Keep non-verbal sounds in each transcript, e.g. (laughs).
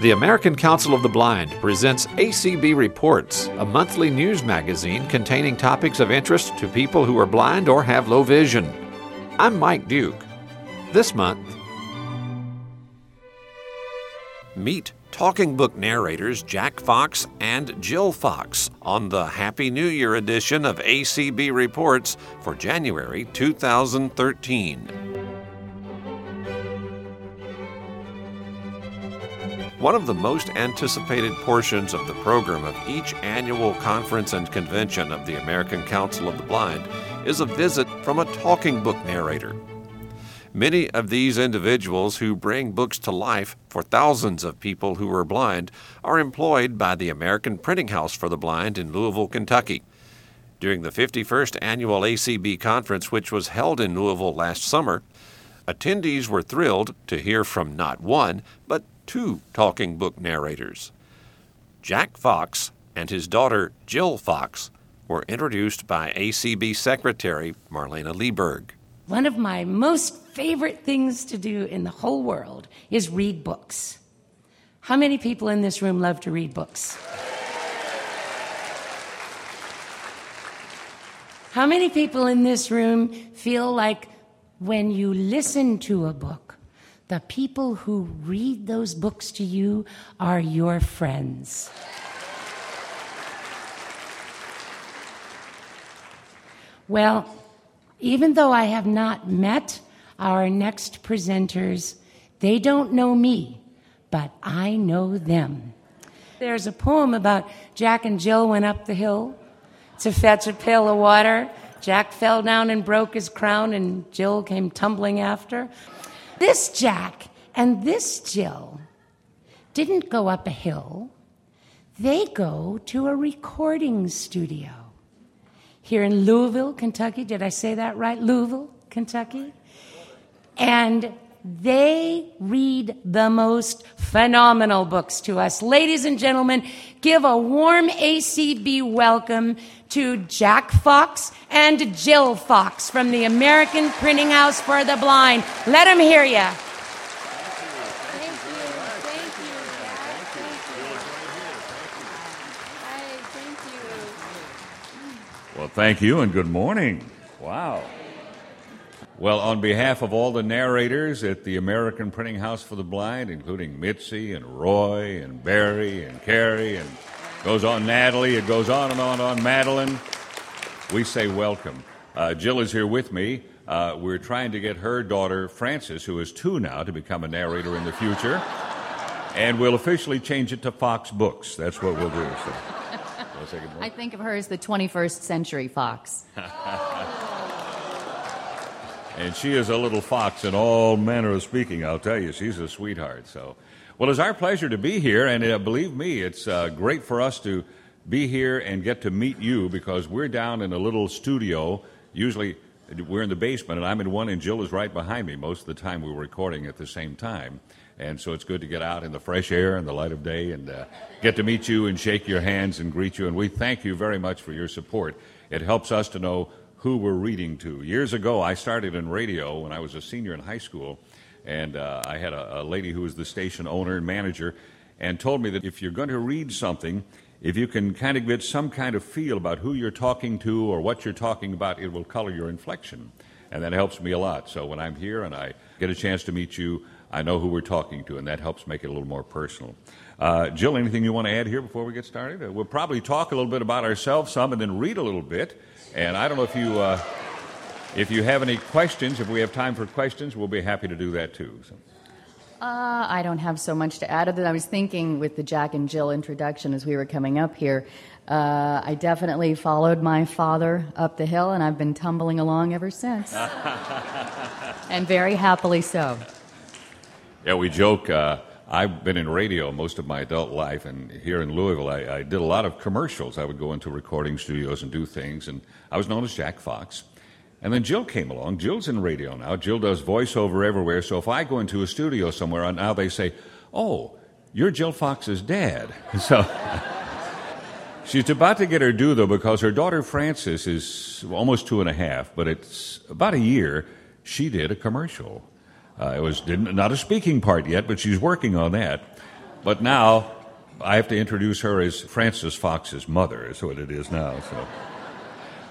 The American Council of the Blind presents ACB Reports, a monthly news magazine containing topics of interest to people who are blind or have low vision. I'm Mike Duke. This month, meet talking book narrators Jack Fox and Jill Fox on the Happy New Year edition of ACB Reports for January 2013. One of the most anticipated portions of the program of each annual conference and convention of the American Council of the Blind is a visit from a talking book narrator. Many of these individuals who bring books to life for thousands of people who are blind are employed by the American Printing House for the Blind in Louisville, Kentucky. During the 51st annual ACB conference, which was held in Louisville last summer, attendees were thrilled to hear from not one, but two talking book narrators. Jack Fox and his daughter Jill Fox were introduced by ACB Secretary Marlaina Lieberg. One of my most favorite things to do in the whole world is read books. How many people in this room love to read books? How many people in this room feel like when you listen to a book, the people who read those books to you are your friends. Well, even though I have not met our next presenters, they don't know me, but I know them. There's a poem about Jack and Jill went up the hill to fetch a pail of water. Jack fell down and broke his crown, and Jill came tumbling after. This Jack and this Jill didn't go up a hill, they go to a recording studio here in Louisville, Kentucky. Did I say that right? Louisville, Kentucky. And they read the most phenomenal books to us. Ladies and gentlemen, give a warm ACB welcome to Jack Fox and Jill Fox from the American Printing House for the Blind. Let them hear you. Well, thank you and good morning. Wow. Well, on behalf of all the narrators at the American Printing House for the Blind, including Mitzi and Roy and Barry and Carrie and goes on Natalie, it goes on and on and on, Madeline, we say welcome. Uh, Jill is here with me. Uh, we're trying to get her daughter, Frances, who is two now, to become a narrator in the future. And we'll officially change it to Fox Books. That's what we'll do. So. I think of her as the 21st century fox. (laughs) And she is a little fox in all manner of speaking, I'll tell you. She's a sweetheart. So, well, it's our pleasure to be here, and uh, believe me, it's uh, great for us to be here and get to meet you because we're down in a little studio. Usually, we're in the basement, and I'm in one, and Jill is right behind me. Most of the time, we're recording at the same time. And so it's good to get out in the fresh air and the light of day and uh, get to meet you and shake your hands and greet you. And we thank you very much for your support. It helps us to know who we're reading to. Years ago, I started in radio when I was a senior in high school, and uh, I had a, a lady who was the station owner and manager and told me that if you're going to read something, if you can kind of get some kind of feel about who you're talking to or what you're talking about, it will color your inflection. And that helps me a lot. So when I'm here and I get a chance to meet you, I know who we're talking to, and that helps make it a little more personal. Uh, Jill, anything you want to add here before we get started? Uh, we'll probably talk a little bit about ourselves some and then read a little bit. And I don't know if you, uh, if you have any questions, if we have time for questions, we'll be happy to do that too. So. Uh, I don't have so much to add. Other than I was thinking with the Jack and Jill introduction as we were coming up here, uh, I definitely followed my father up the hill, and I've been tumbling along ever since, (laughs) and very happily so. Yeah, we joke. Uh, I've been in radio most of my adult life, and here in Louisville, I, I, did a lot of commercials. I would go into recording studios and do things, and I was known as Jack Fox. And then Jill came along. Jill's in radio now. Jill does voiceover everywhere. So if I go into a studio somewhere, now they say, "Oh, you're Jill Fox's dad." (laughs) So she's about to get her due though, because her daughter Frances is almost two and a half, but it's about a year. She did a commercial uh, it was not a speaking part yet, but she's working on that. But now I have to introduce her as Frances Fox's mother, is what it is now. So.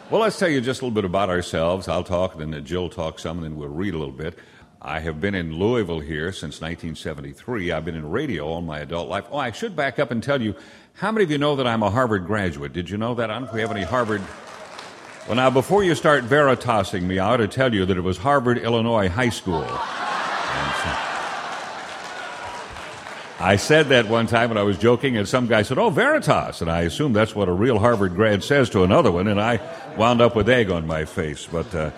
Well, let's tell you just a little bit about ourselves. I'll talk, and then Jill will talk some, and then we'll read a little bit. I have been in Louisville here since 1973. I've been in radio all my adult life. Oh, I should back up and tell you how many of you know that I'm a Harvard graduate? Did you know that? I don't know if we have any Harvard. Well, now, before you start veritasing me, I ought to tell you that it was Harvard, Illinois High School. I said that one time when I was joking, and some guy said, Oh, Veritas. And I assumed that's what a real Harvard grad says to another one, and I wound up with egg on my face. But uh,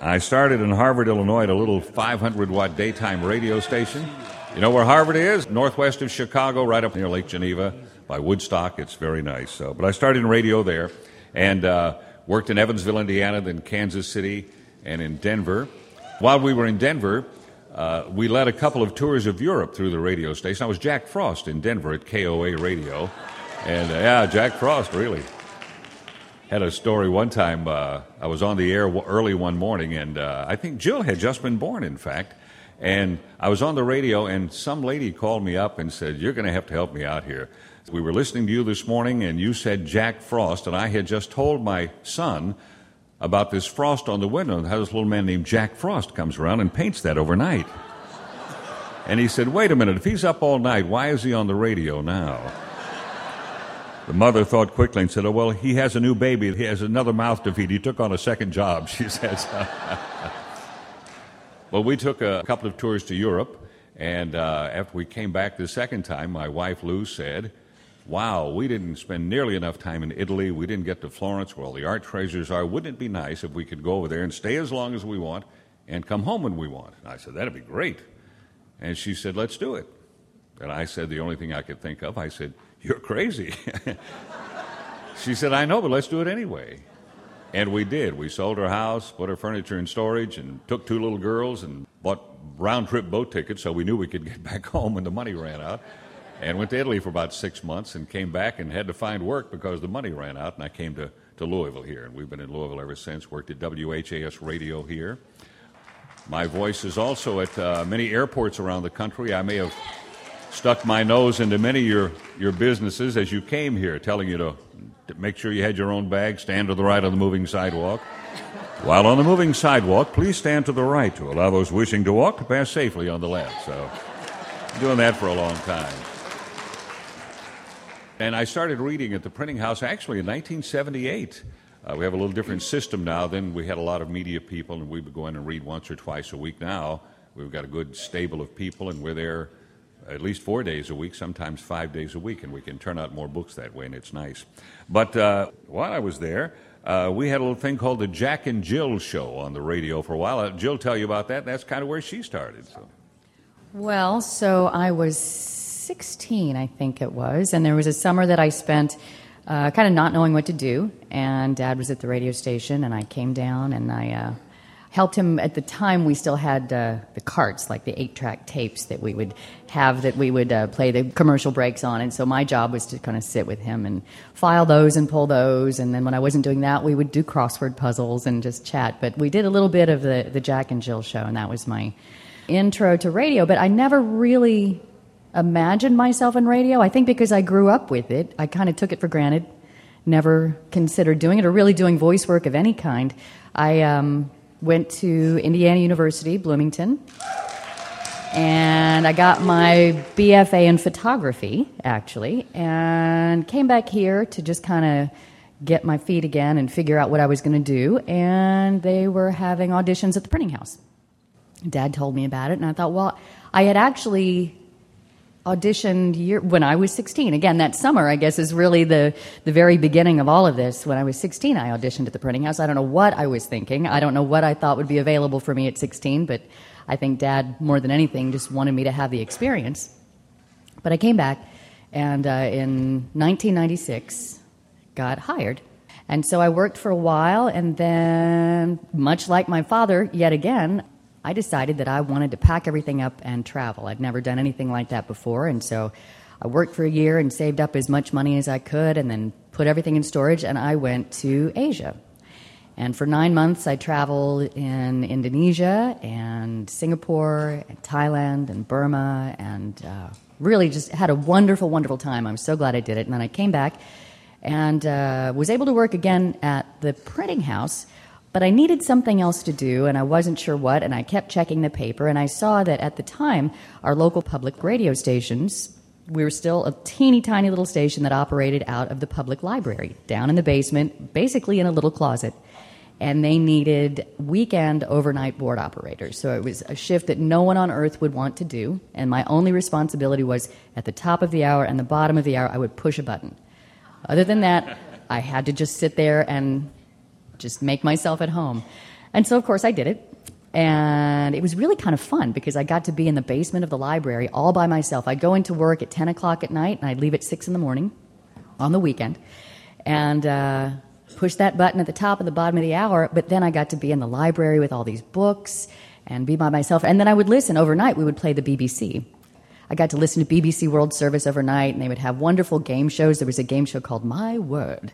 I started in Harvard, Illinois, at a little 500 watt daytime radio station. You know where Harvard is? Northwest of Chicago, right up near Lake Geneva by Woodstock. It's very nice. So, but I started in radio there and uh, worked in Evansville, Indiana, then Kansas City, and in Denver. While we were in Denver, uh, we led a couple of tours of Europe through the radio station. I was Jack Frost in Denver at KOA Radio. And uh, yeah, Jack Frost, really. Had a story one time. Uh, I was on the air early one morning, and uh, I think Jill had just been born, in fact. And I was on the radio, and some lady called me up and said, You're going to have to help me out here. We were listening to you this morning, and you said Jack Frost, and I had just told my son about this frost on the window and how this little man named Jack Frost comes around and paints that overnight. And he said, Wait a minute, if he's up all night, why is he on the radio now? The mother thought quickly and said, Oh, well, he has a new baby. He has another mouth to feed. He took on a second job, (laughs) she says. well, we took a couple of tours to Europe. And uh, after we came back the second time, my wife Lou said, wow, we didn't spend nearly enough time in Italy. We didn't get to Florence where all the art treasures are. Wouldn't it be nice if we could go over there and stay as long as we want and come home when we want? And I said, that'd be great. And she said, let's do it. And I said, the only thing I could think of, I said, you're crazy. (laughs) she said, I know, but let's do it anyway. And we did. We sold our house, put our furniture in storage, and took two little girls and bought round trip boat tickets so we knew we could get (laughs) back home when the money ran out and went to Italy for about six months and came back and had to find work because the money ran out. And I came to, to Louisville here. And we've been in Louisville ever since, worked at WHAS radio here. My voice is also at uh, many airports around the country. I may have stuck my nose into many of your, your businesses as you came here, telling you to, to make sure you had your own bag, stand to the right on the moving sidewalk. While on the moving sidewalk, please stand to the right to allow those wishing to walk to pass safely on the left. So, doing that for a long time. And I started reading at the printing house actually in 1978. Uh, we have a little different system now. Then we had a lot of media people, and we would go in and read once or twice a week. Now we've got a good stable of people, and we're there at least four days a week, sometimes five days a week, and we can turn out more books that way, and it's nice. But uh, while I was there, uh, we had a little thing called the Jack and Jill Show on the radio for a while. Uh, Jill, tell you about that. That's kind of where she started. So. Well, so I was 16, I think it was. And there was a summer that I spent uh, kind of not knowing what to do. And dad was at the radio station, and I came down and I uh, helped him. At the time, we still had uh, the carts, like the eight track tapes that we would have that we would uh, play the commercial breaks on. And so my job was to kind of sit with him and file those and pull those. And then when I wasn't doing that, we would do crossword puzzles and just chat. But we did a little bit of the, the Jack and Jill show, and that was my intro to radio. But I never really imagine myself in radio. I think because I grew up with it, I kind of took it for granted, never considered doing it or really doing voice work of any kind. I um, went to Indiana University, Bloomington, and I got my BFA in photography, actually, and came back here to just kind of get my feet again and figure out what I was going to do. And they were having auditions at the printing house. Dad told me about it, and I thought, well, I had actually auditioned year, when I was 16. Again, that summer, I guess, is really the, the very beginning of all of this. When I was 16, I auditioned at the printing house. I don't know what I was thinking. I don't know what I thought would be available for me at 16, but I think dad, more than anything, just wanted me to have the experience. But I came back and uh, in 1996 got hired. And so I worked for a while, and then, much like my father, yet again, I decided that I wanted to pack everything up and travel. I'd never done anything like that before, and so I worked for a year and saved up as much money as I could and then put everything in storage, and I went to Asia. And for nine months, I traveled in Indonesia and Singapore and Thailand and Burma and uh, really just had a wonderful, wonderful time. I'm so glad I did it. And then I came back and uh, was able to work again at the printing house. But I needed something else to do, and I wasn't sure what, and I kept checking the paper, and I saw that at the time, our local public radio stations, we were still a teeny tiny little station that operated out of the public library, down in the basement, basically in a little closet and they needed weekend overnight board operators. So it was a shift that no one on earth would want to do, and my only responsibility was at the top of the hour and the bottom of the hour, I would push a button. Other than that, I had to just sit there and just make myself at home. And so, of course, I did it. And it was really kind of fun because I got to be in the basement of the library all by myself. I'd go into work at 10 o'clock at night and I'd leave at 6 in the morning on the weekend. And uh, push that button at the top and the bottom of the hour, but then I got to be in the library with all these books and be by myself. And then I would listen overnight. We would play the BBC. I got to listen to BBC World Service overnight, and they would have wonderful game shows. There was a game show called My Word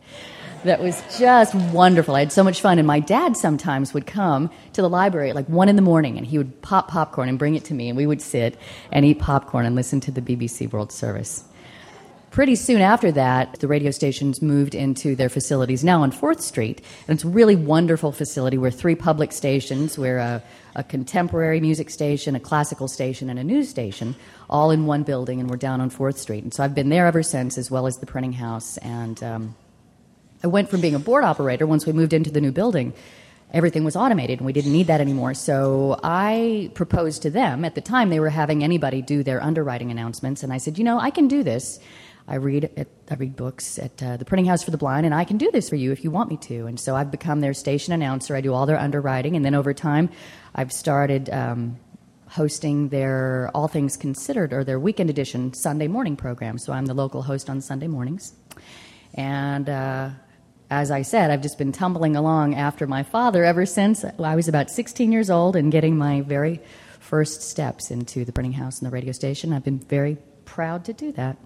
that was just wonderful. I had so much fun. And my dad sometimes would come to the library at like one in the morning, and he would pop popcorn and bring it to me, and we would sit and eat popcorn and listen to the BBC World Service. Pretty soon after that, the radio stations moved into their facilities now on 4th Street. And it's a really wonderful facility. We're three public stations. We're a, a contemporary music station, a classical station, and a news station, all in one building, and we're down on 4th Street. And so I've been there ever since, as well as the printing house. And um, I went from being a board operator once we moved into the new building. Everything was automated, and we didn't need that anymore. So I proposed to them. At the time, they were having anybody do their underwriting announcements, and I said, You know, I can do this. I read at, I read books at uh, the Printing House for the Blind, and I can do this for you if you want me to. And so I've become their station announcer. I do all their underwriting, and then over time, I've started um, hosting their All Things Considered or their weekend edition Sunday morning program. So I'm the local host on Sunday mornings, and. Uh, as I said, I've just been tumbling along after my father ever since I was about 16 years old and getting my very first steps into the printing house and the radio station. I've been very proud to do that.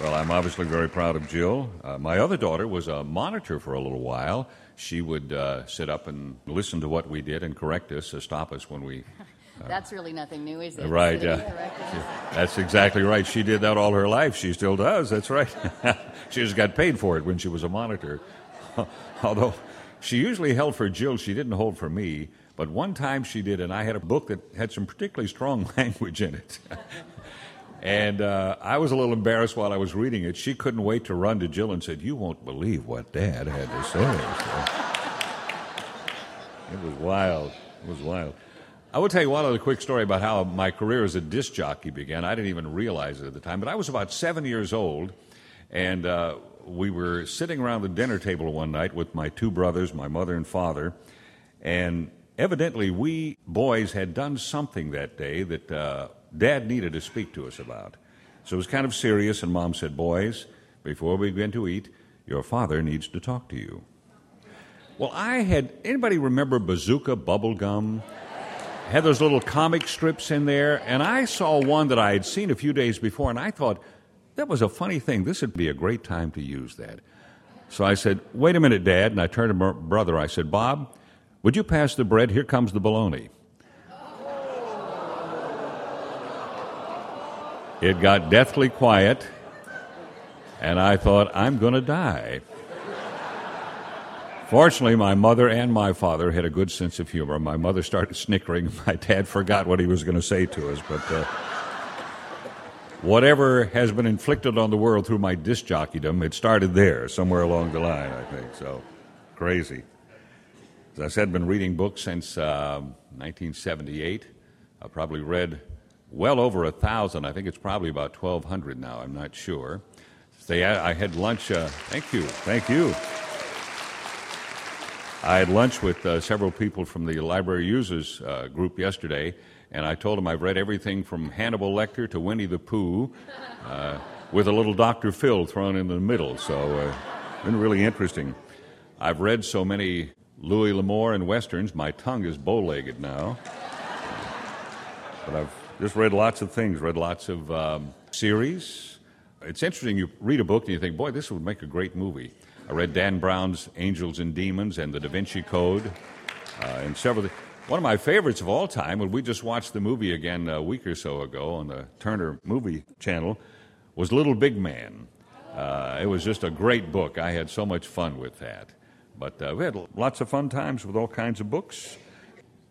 Well, I'm obviously very proud of Jill. Uh, my other daughter was a monitor for a little while. She would uh, sit up and listen to what we did and correct us, or stop us when we. Uh, That's really nothing new, is it? Right, yeah. That's exactly right. She did that all her life. She still does. That's right. (laughs) she just got paid for it when she was a monitor. (laughs) Although she usually held for Jill, she didn't hold for me. But one time she did, and I had a book that had some particularly strong (laughs) language in it. And uh, I was a little embarrassed while I was reading it. She couldn't wait to run to Jill and said, "You won't believe what Dad had to say." So, it was wild. It was wild. I will tell you one other quick story about how my career as a disc jockey began. I didn't even realize it at the time, but I was about seven years old, and uh, we were sitting around the dinner table one night with my two brothers, my mother and father, and evidently we boys had done something that day that. Uh, Dad needed to speak to us about. So it was kind of serious, and Mom said, Boys, before we begin to eat, your father needs to talk to you. Well, I had, anybody remember Bazooka Bubblegum? Had those little comic strips in there, and I saw one that I had seen a few days before, and I thought, that was a funny thing. This would be a great time to use that. So I said, Wait a minute, Dad. And I turned to my brother. I said, Bob, would you pass the bread? Here comes the bologna. It got deathly quiet, and I thought, I'm going to die. Fortunately, my mother and my father had a good sense of humor. My mother started snickering. (laughs) My dad forgot what he was going to say to us, but uh, whatever has been inflicted on the world through my disc jockeydom, it started there, somewhere along the line, I think. So, crazy. As I said, I've been reading books since uh, 1978. I've probably read well over a thousand. I think it's probably about 1,200 now. I'm not sure. They, I had lunch. Uh, thank you. Thank you. I had lunch with uh, several people from the library users uh, group yesterday, and I told them I've read everything from Hannibal Lecter to Winnie the Pooh, uh, with a little Dr. Phil thrown in the middle. So, uh, been really interesting. I've read so many Louis L'Amour and westerns, my tongue is bow-legged now. But I've just read lots of things, read lots of um, series. it's interesting. You read a book and you think, boy, this would make a great movie. I read Dan Brown's Angels and Demons and The Da Vinci Code uh, and several. One of my favorites of all time, when we just watched the movie again a week or so ago on the Turner Movie Channel, was Little Big Man. Uh, it was just a great book. I had so much fun with that. But uh, we had lots of fun times with all kinds of books.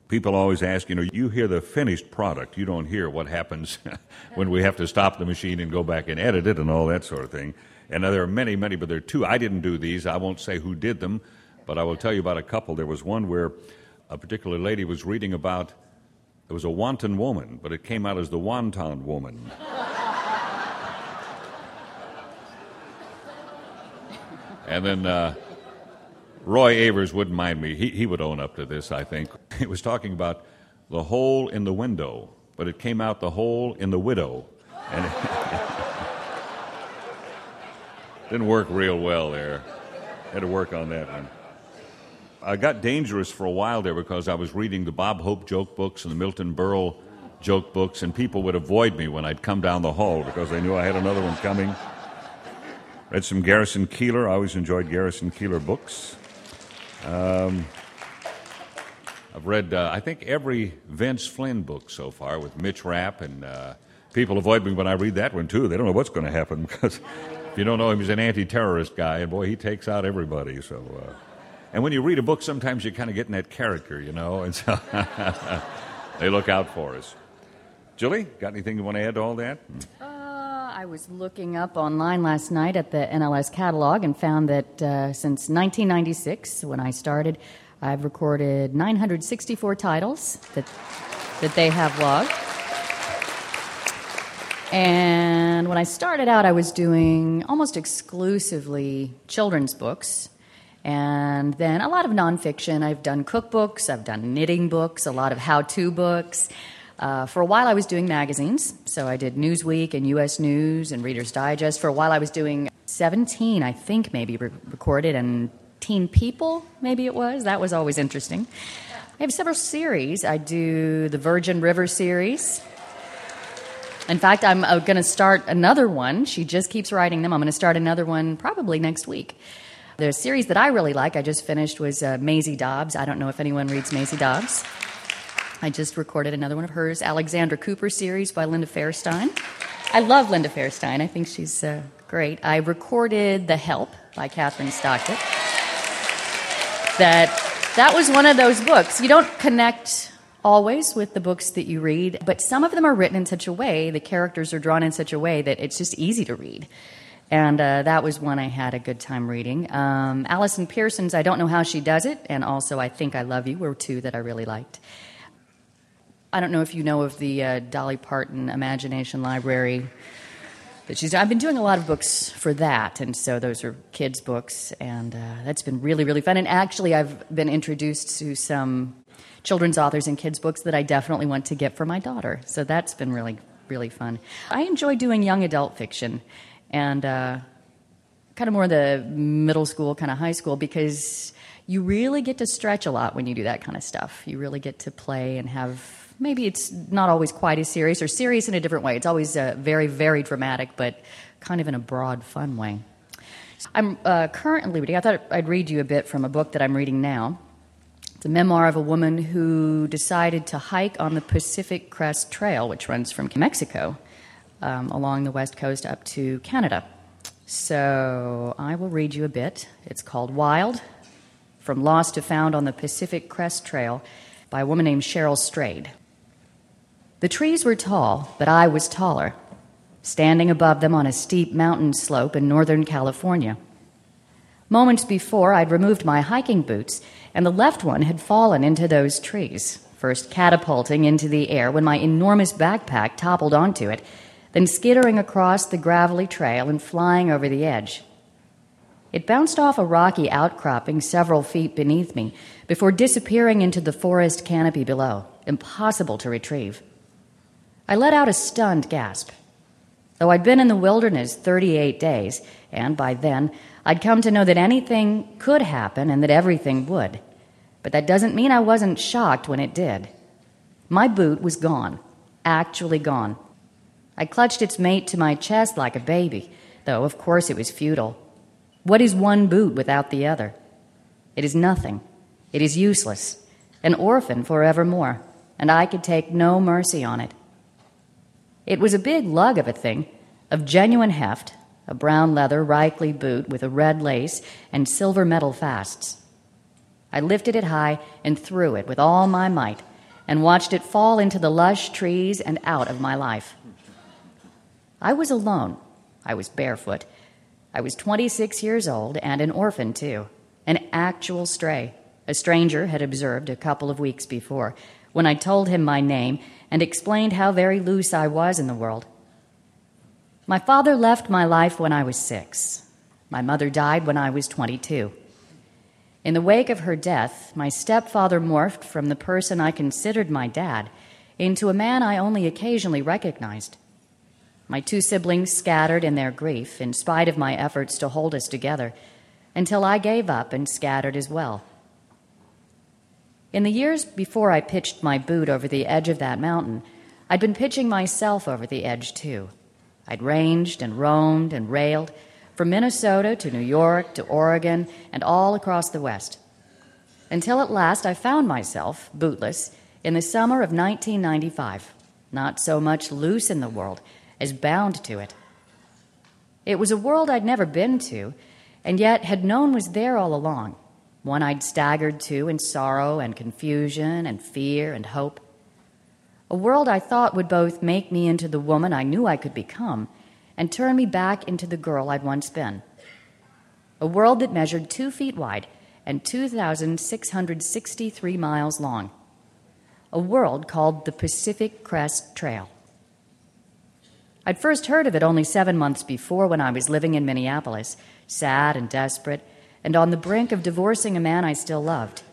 People always ask, you know, you hear the finished product. You don't hear what happens (laughs) when we have to stop the machine and go back and edit it and all that sort of thing. And there are many, many, but there are two. I didn't do these. I won't say who did them, but I will tell you about a couple. There was one where a particular lady was reading about it was a wanton woman, but it came out as the wanton woman. and then uh, Roy Avers wouldn't mind me. He, he would own up to this, I think. (laughs) He was talking about the hole in the window, but it came out the hole in the widow. And (laughs) didn't work real well there. Had to work on that one. I got dangerous for a while there because I was reading the Bob Hope joke books and the Milton Berle joke books, and people would avoid me when I'd come down the hall because they knew I had another one coming. Read some Garrison Keillor. I always enjoyed Garrison Keillor books. Um, I've read, uh, I think, every Vince Flynn book so far with Mitch Rapp, and uh, people avoid me when I read that one, too. They don't know what's going to happen (laughs) because if you don't know him, he's an anti terrorist guy, and boy, he takes out everybody. So. Uh, and when you read a book, sometimes you kind of get in that character, you know, and so (laughs) they look out for us. Julie, got anything you want to add to all that? Uh, I was looking up online last night at the NLS catalog and found that uh, since 1996, when I started, I've recorded 964 titles that, that they have logged. And when I started out, I was doing almost exclusively children's books. And then a lot of nonfiction. I've done cookbooks, I've done knitting books, a lot of how to books. Uh, for a while, I was doing magazines. So I did Newsweek and US News and Reader's Digest. For a while, I was doing 17, I think, maybe re- recorded, and Teen People, maybe it was. That was always interesting. I have several series. I do the Virgin River series. In fact, I'm uh, going to start another one. She just keeps writing them. I'm going to start another one probably next week. The series that I really like, I just finished, was uh, Maisie Dobbs. I don't know if anyone reads Maisie Dobbs. I just recorded another one of hers, Alexandra Cooper series by Linda Fairstein. I love Linda Fairstein. I think she's uh, great. I recorded The Help by Kathryn Stockett. That that was one of those books. You don't connect always with the books that you read, but some of them are written in such a way, the characters are drawn in such a way that it's just easy to read. And uh, that was one I had a good time reading. Um, Allison Pearson's I Don't Know How She Does It, and also I Think I Love You were two that I really liked. I don't know if you know of the uh, Dolly Parton Imagination Library that she's I've been doing a lot of books for that, and so those are kids' books, and uh, that's been really, really fun. And actually, I've been introduced to some children's authors and kids' books that I definitely want to get for my daughter. So that's been really, really fun. I enjoy doing young adult fiction and uh, kind of more the middle school, kind of high school, because you really get to stretch a lot when you do that kind of stuff. You really get to play and have maybe it's not always quite as serious or serious in a different way. It's always uh, very, very dramatic, but kind of in a broad, fun way. I'm uh, currently reading, I thought I'd read you a bit from a book that I'm reading now. It's a memoir of a woman who decided to hike on the Pacific Crest Trail, which runs from Mexico um, along the west coast up to Canada. So I will read you a bit. It's called Wild From Lost to Found on the Pacific Crest Trail by a woman named Cheryl Strayed. The trees were tall, but I was taller, standing above them on a steep mountain slope in Northern California. Moments before, I'd removed my hiking boots, and the left one had fallen into those trees, first catapulting into the air when my enormous backpack toppled onto it then skittering across the gravelly trail and flying over the edge. It bounced off a rocky outcropping several feet beneath me before disappearing into the forest canopy below, impossible to retrieve. I let out a stunned gasp. Though I'd been in the wilderness 38 days, and by then I'd come to know that anything could happen and that everything would. But that doesn't mean I wasn't shocked when it did. My boot was gone, actually gone. I clutched its mate to my chest like a baby, though of course it was futile. What is one boot without the other? It is nothing. It is useless, an orphan forevermore, and I could take no mercy on it. It was a big lug of a thing, of genuine heft, a brown leather Raichle boot with a red lace and silver metal fasts. I lifted it high and threw it with all my might and watched it fall into the lush trees and out of my life. I was alone. I was barefoot. I was 26 years old and an orphan, too, an actual stray. A stranger had observed a couple of weeks before when I told him my name and explained how very loose I was in the world. My father left my life when I was six. My mother died when I was 22. In the wake of her death, my stepfather morphed from the person I considered my dad into a man I only occasionally recognized. My two siblings scattered in their grief, in spite of my efforts to hold us together, until I gave up and scattered as well. In the years before I pitched my boot over the edge of that mountain, I'd been pitching myself over the edge too. I'd ranged and roamed and railed from Minnesota to New York to Oregon and all across the West. Until at last I found myself, bootless, in the summer of 1995, not so much loose in the world as bound to it. It was a world I'd never been to, and yet had known was there all along, one I'd staggered to in sorrow and confusion and fear and hope. A world I thought would both make me into the woman I knew I could become and turn me back into the girl I'd once been. A world that measured two feet wide and 2,663 miles long. A world called the Pacific Crest Trail. I'd first heard of it only seven months before when I was living in Minneapolis, sad and desperate, and on the brink of divorcing a man I still loved.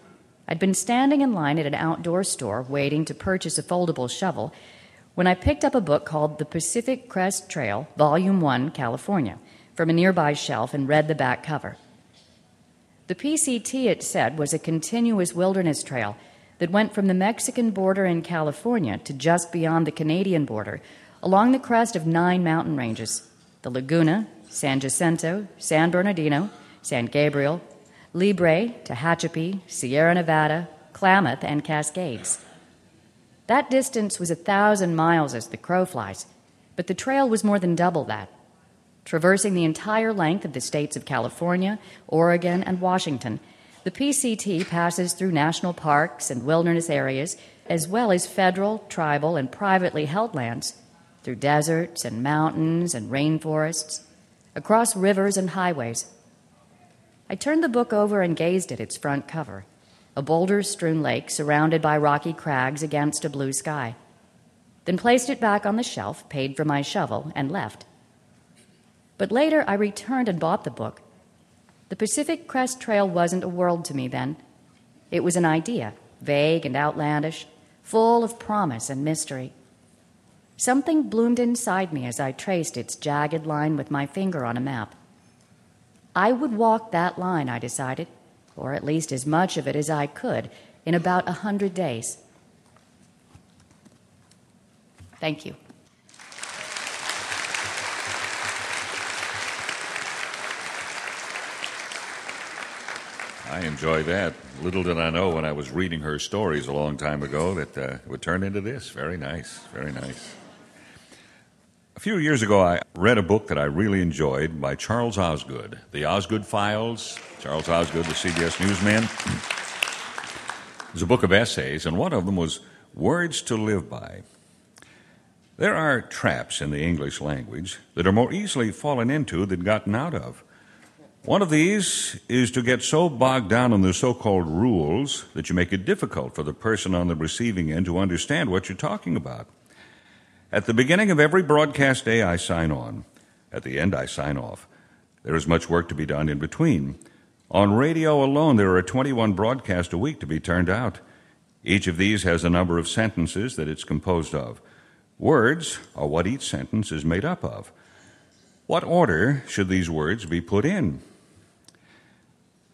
I'd been standing in line at an outdoor store waiting to purchase a foldable shovel when I picked up a book called The Pacific Crest Trail, Volume 1, California, from a nearby shelf and read the back cover. The PCT, it said, was a continuous wilderness trail that went from the Mexican border in California to just beyond the Canadian border along the crest of nine mountain ranges the Laguna, San Jacinto, San Bernardino, San Gabriel, Liebre, Tehachapi, Sierra Nevada, Klamath, and Cascades. That distance was a thousand miles as the crow flies, but the trail was more than double that. Traversing the entire length of the states of California, Oregon, and Washington, the PCT passes through national parks and wilderness areas, as well as federal, tribal, and privately held lands, through deserts and mountains and rainforests, across rivers and highways. I turned the book over and gazed at its front cover a boulder strewn lake surrounded by rocky crags against a blue sky. Then placed it back on the shelf, paid for my shovel, and left. But later I returned and bought the book. The Pacific Crest Trail wasn't a world to me then. It was an idea, vague and outlandish, full of promise and mystery. Something bloomed inside me as I traced its jagged line with my finger on a map. I would walk that line, I decided or at least as much of it as I could, in about a hundred days. Thank you. I enjoy that. Little did I know when I was reading her stories a long time ago that uh, it would turn into this. Very nice, very nice. A few years ago, I read a book that I really enjoyed by Charles Osgood, The Osgood Files. Charles Osgood, the CBS newsman. It was a book of essays, and one of them was Words to Live By. There are traps in the English language that are more easily fallen into than gotten out of. One of these is to get so bogged down in the so called rules that you make it difficult for the person on the receiving end to understand what you're talking about. At the beginning of every broadcast day, I sign on. At the end, I sign off. There is much work to be done in between. On radio alone, there are 21 broadcasts a week to be turned out. Each of these has a number of sentences that it's composed of. Words are what each sentence is made up of. What order should these words be put in?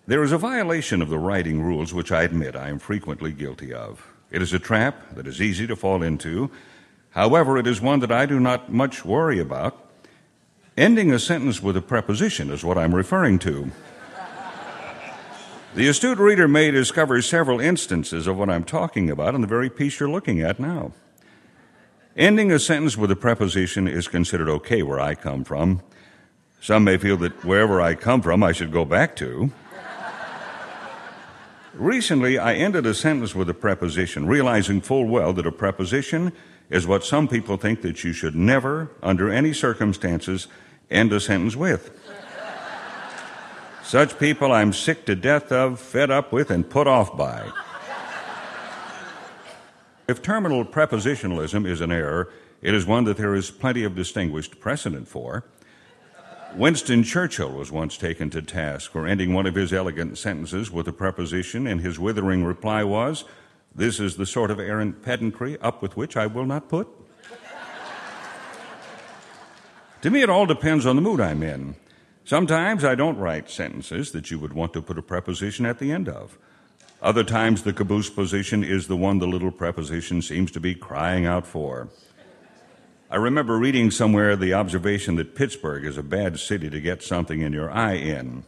There is a violation of the writing rules which I admit I am frequently guilty of. It is a trap that is easy to fall into However, it is one that I do not much worry about. Ending a sentence with a preposition is what I'm referring to. The astute reader may discover several instances of what I'm talking about in the very piece you're looking at now. Ending a sentence with a preposition is considered okay where I come from. Some may feel that wherever I come from, I should go back to. Recently, I ended a sentence with a preposition, realizing full well that a preposition is what some people think that you should never, under any circumstances, end a sentence with. Such people I'm sick to death of, fed up with, and put off by. If terminal prepositionalism is an error, it is one that there is plenty of distinguished precedent for. Winston Churchill was once taken to task for ending one of his elegant sentences with a preposition, and his withering reply was, This is the sort of errant pedantry up with which I will not put. to me, it all depends on the mood I'm in. Sometimes I don't write sentences that you would want to put a preposition at the end of. Other times the caboose position is the one the little preposition seems to be crying out for. I remember reading somewhere the observation that Pittsburgh is a bad city to get something in your eye in.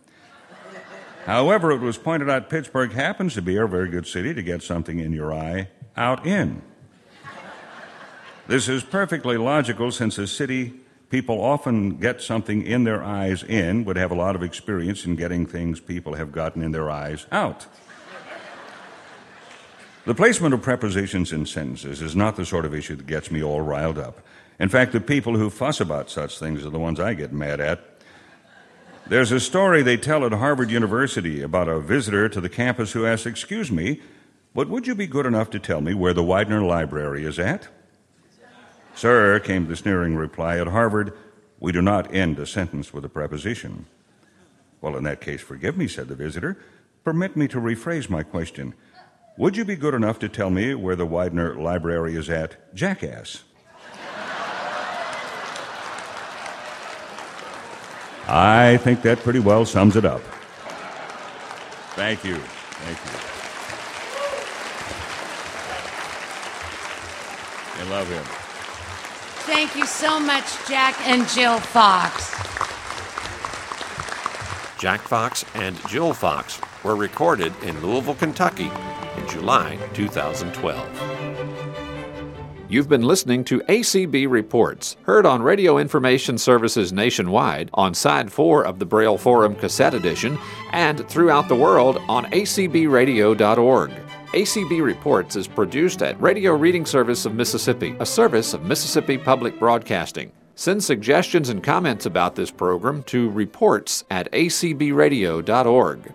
However, it was pointed out Pittsburgh happens to be a very good city to get something in your eye out in. This is perfectly logical since a city people often get something in their eyes in, would have a lot of experience in getting things people have gotten in their eyes out. The placement of prepositions in sentences is not the sort of issue that gets me all riled up. In fact, the people who fuss about such things are the ones I get mad at. There's a story they tell at Harvard University about a visitor to the campus who asks, Excuse me, but would you be good enough to tell me where the Widener Library is at? Sir, came the sneering reply, at Harvard, we do not end a sentence with a preposition. Well, in that case, forgive me, said the visitor. Permit me to rephrase my question. Would you be good enough to tell me where the Widener Library is at, jackass? I think that pretty well sums it up. Thank you. Thank you. I love him. Thank you so much, Jack and Jill Fox. Jack Fox and Jill Fox were recorded in Louisville, Kentucky in July 2012. You've been listening to ACB Reports, heard on Radio Information Services nationwide on Side 4 of the Braille Forum Cassette Edition and throughout the world on acbradio.org. ACB Reports is produced at Radio Reading Service of Mississippi, a service of Mississippi Public Broadcasting. Send suggestions and comments about this program to reports at acbradio.org.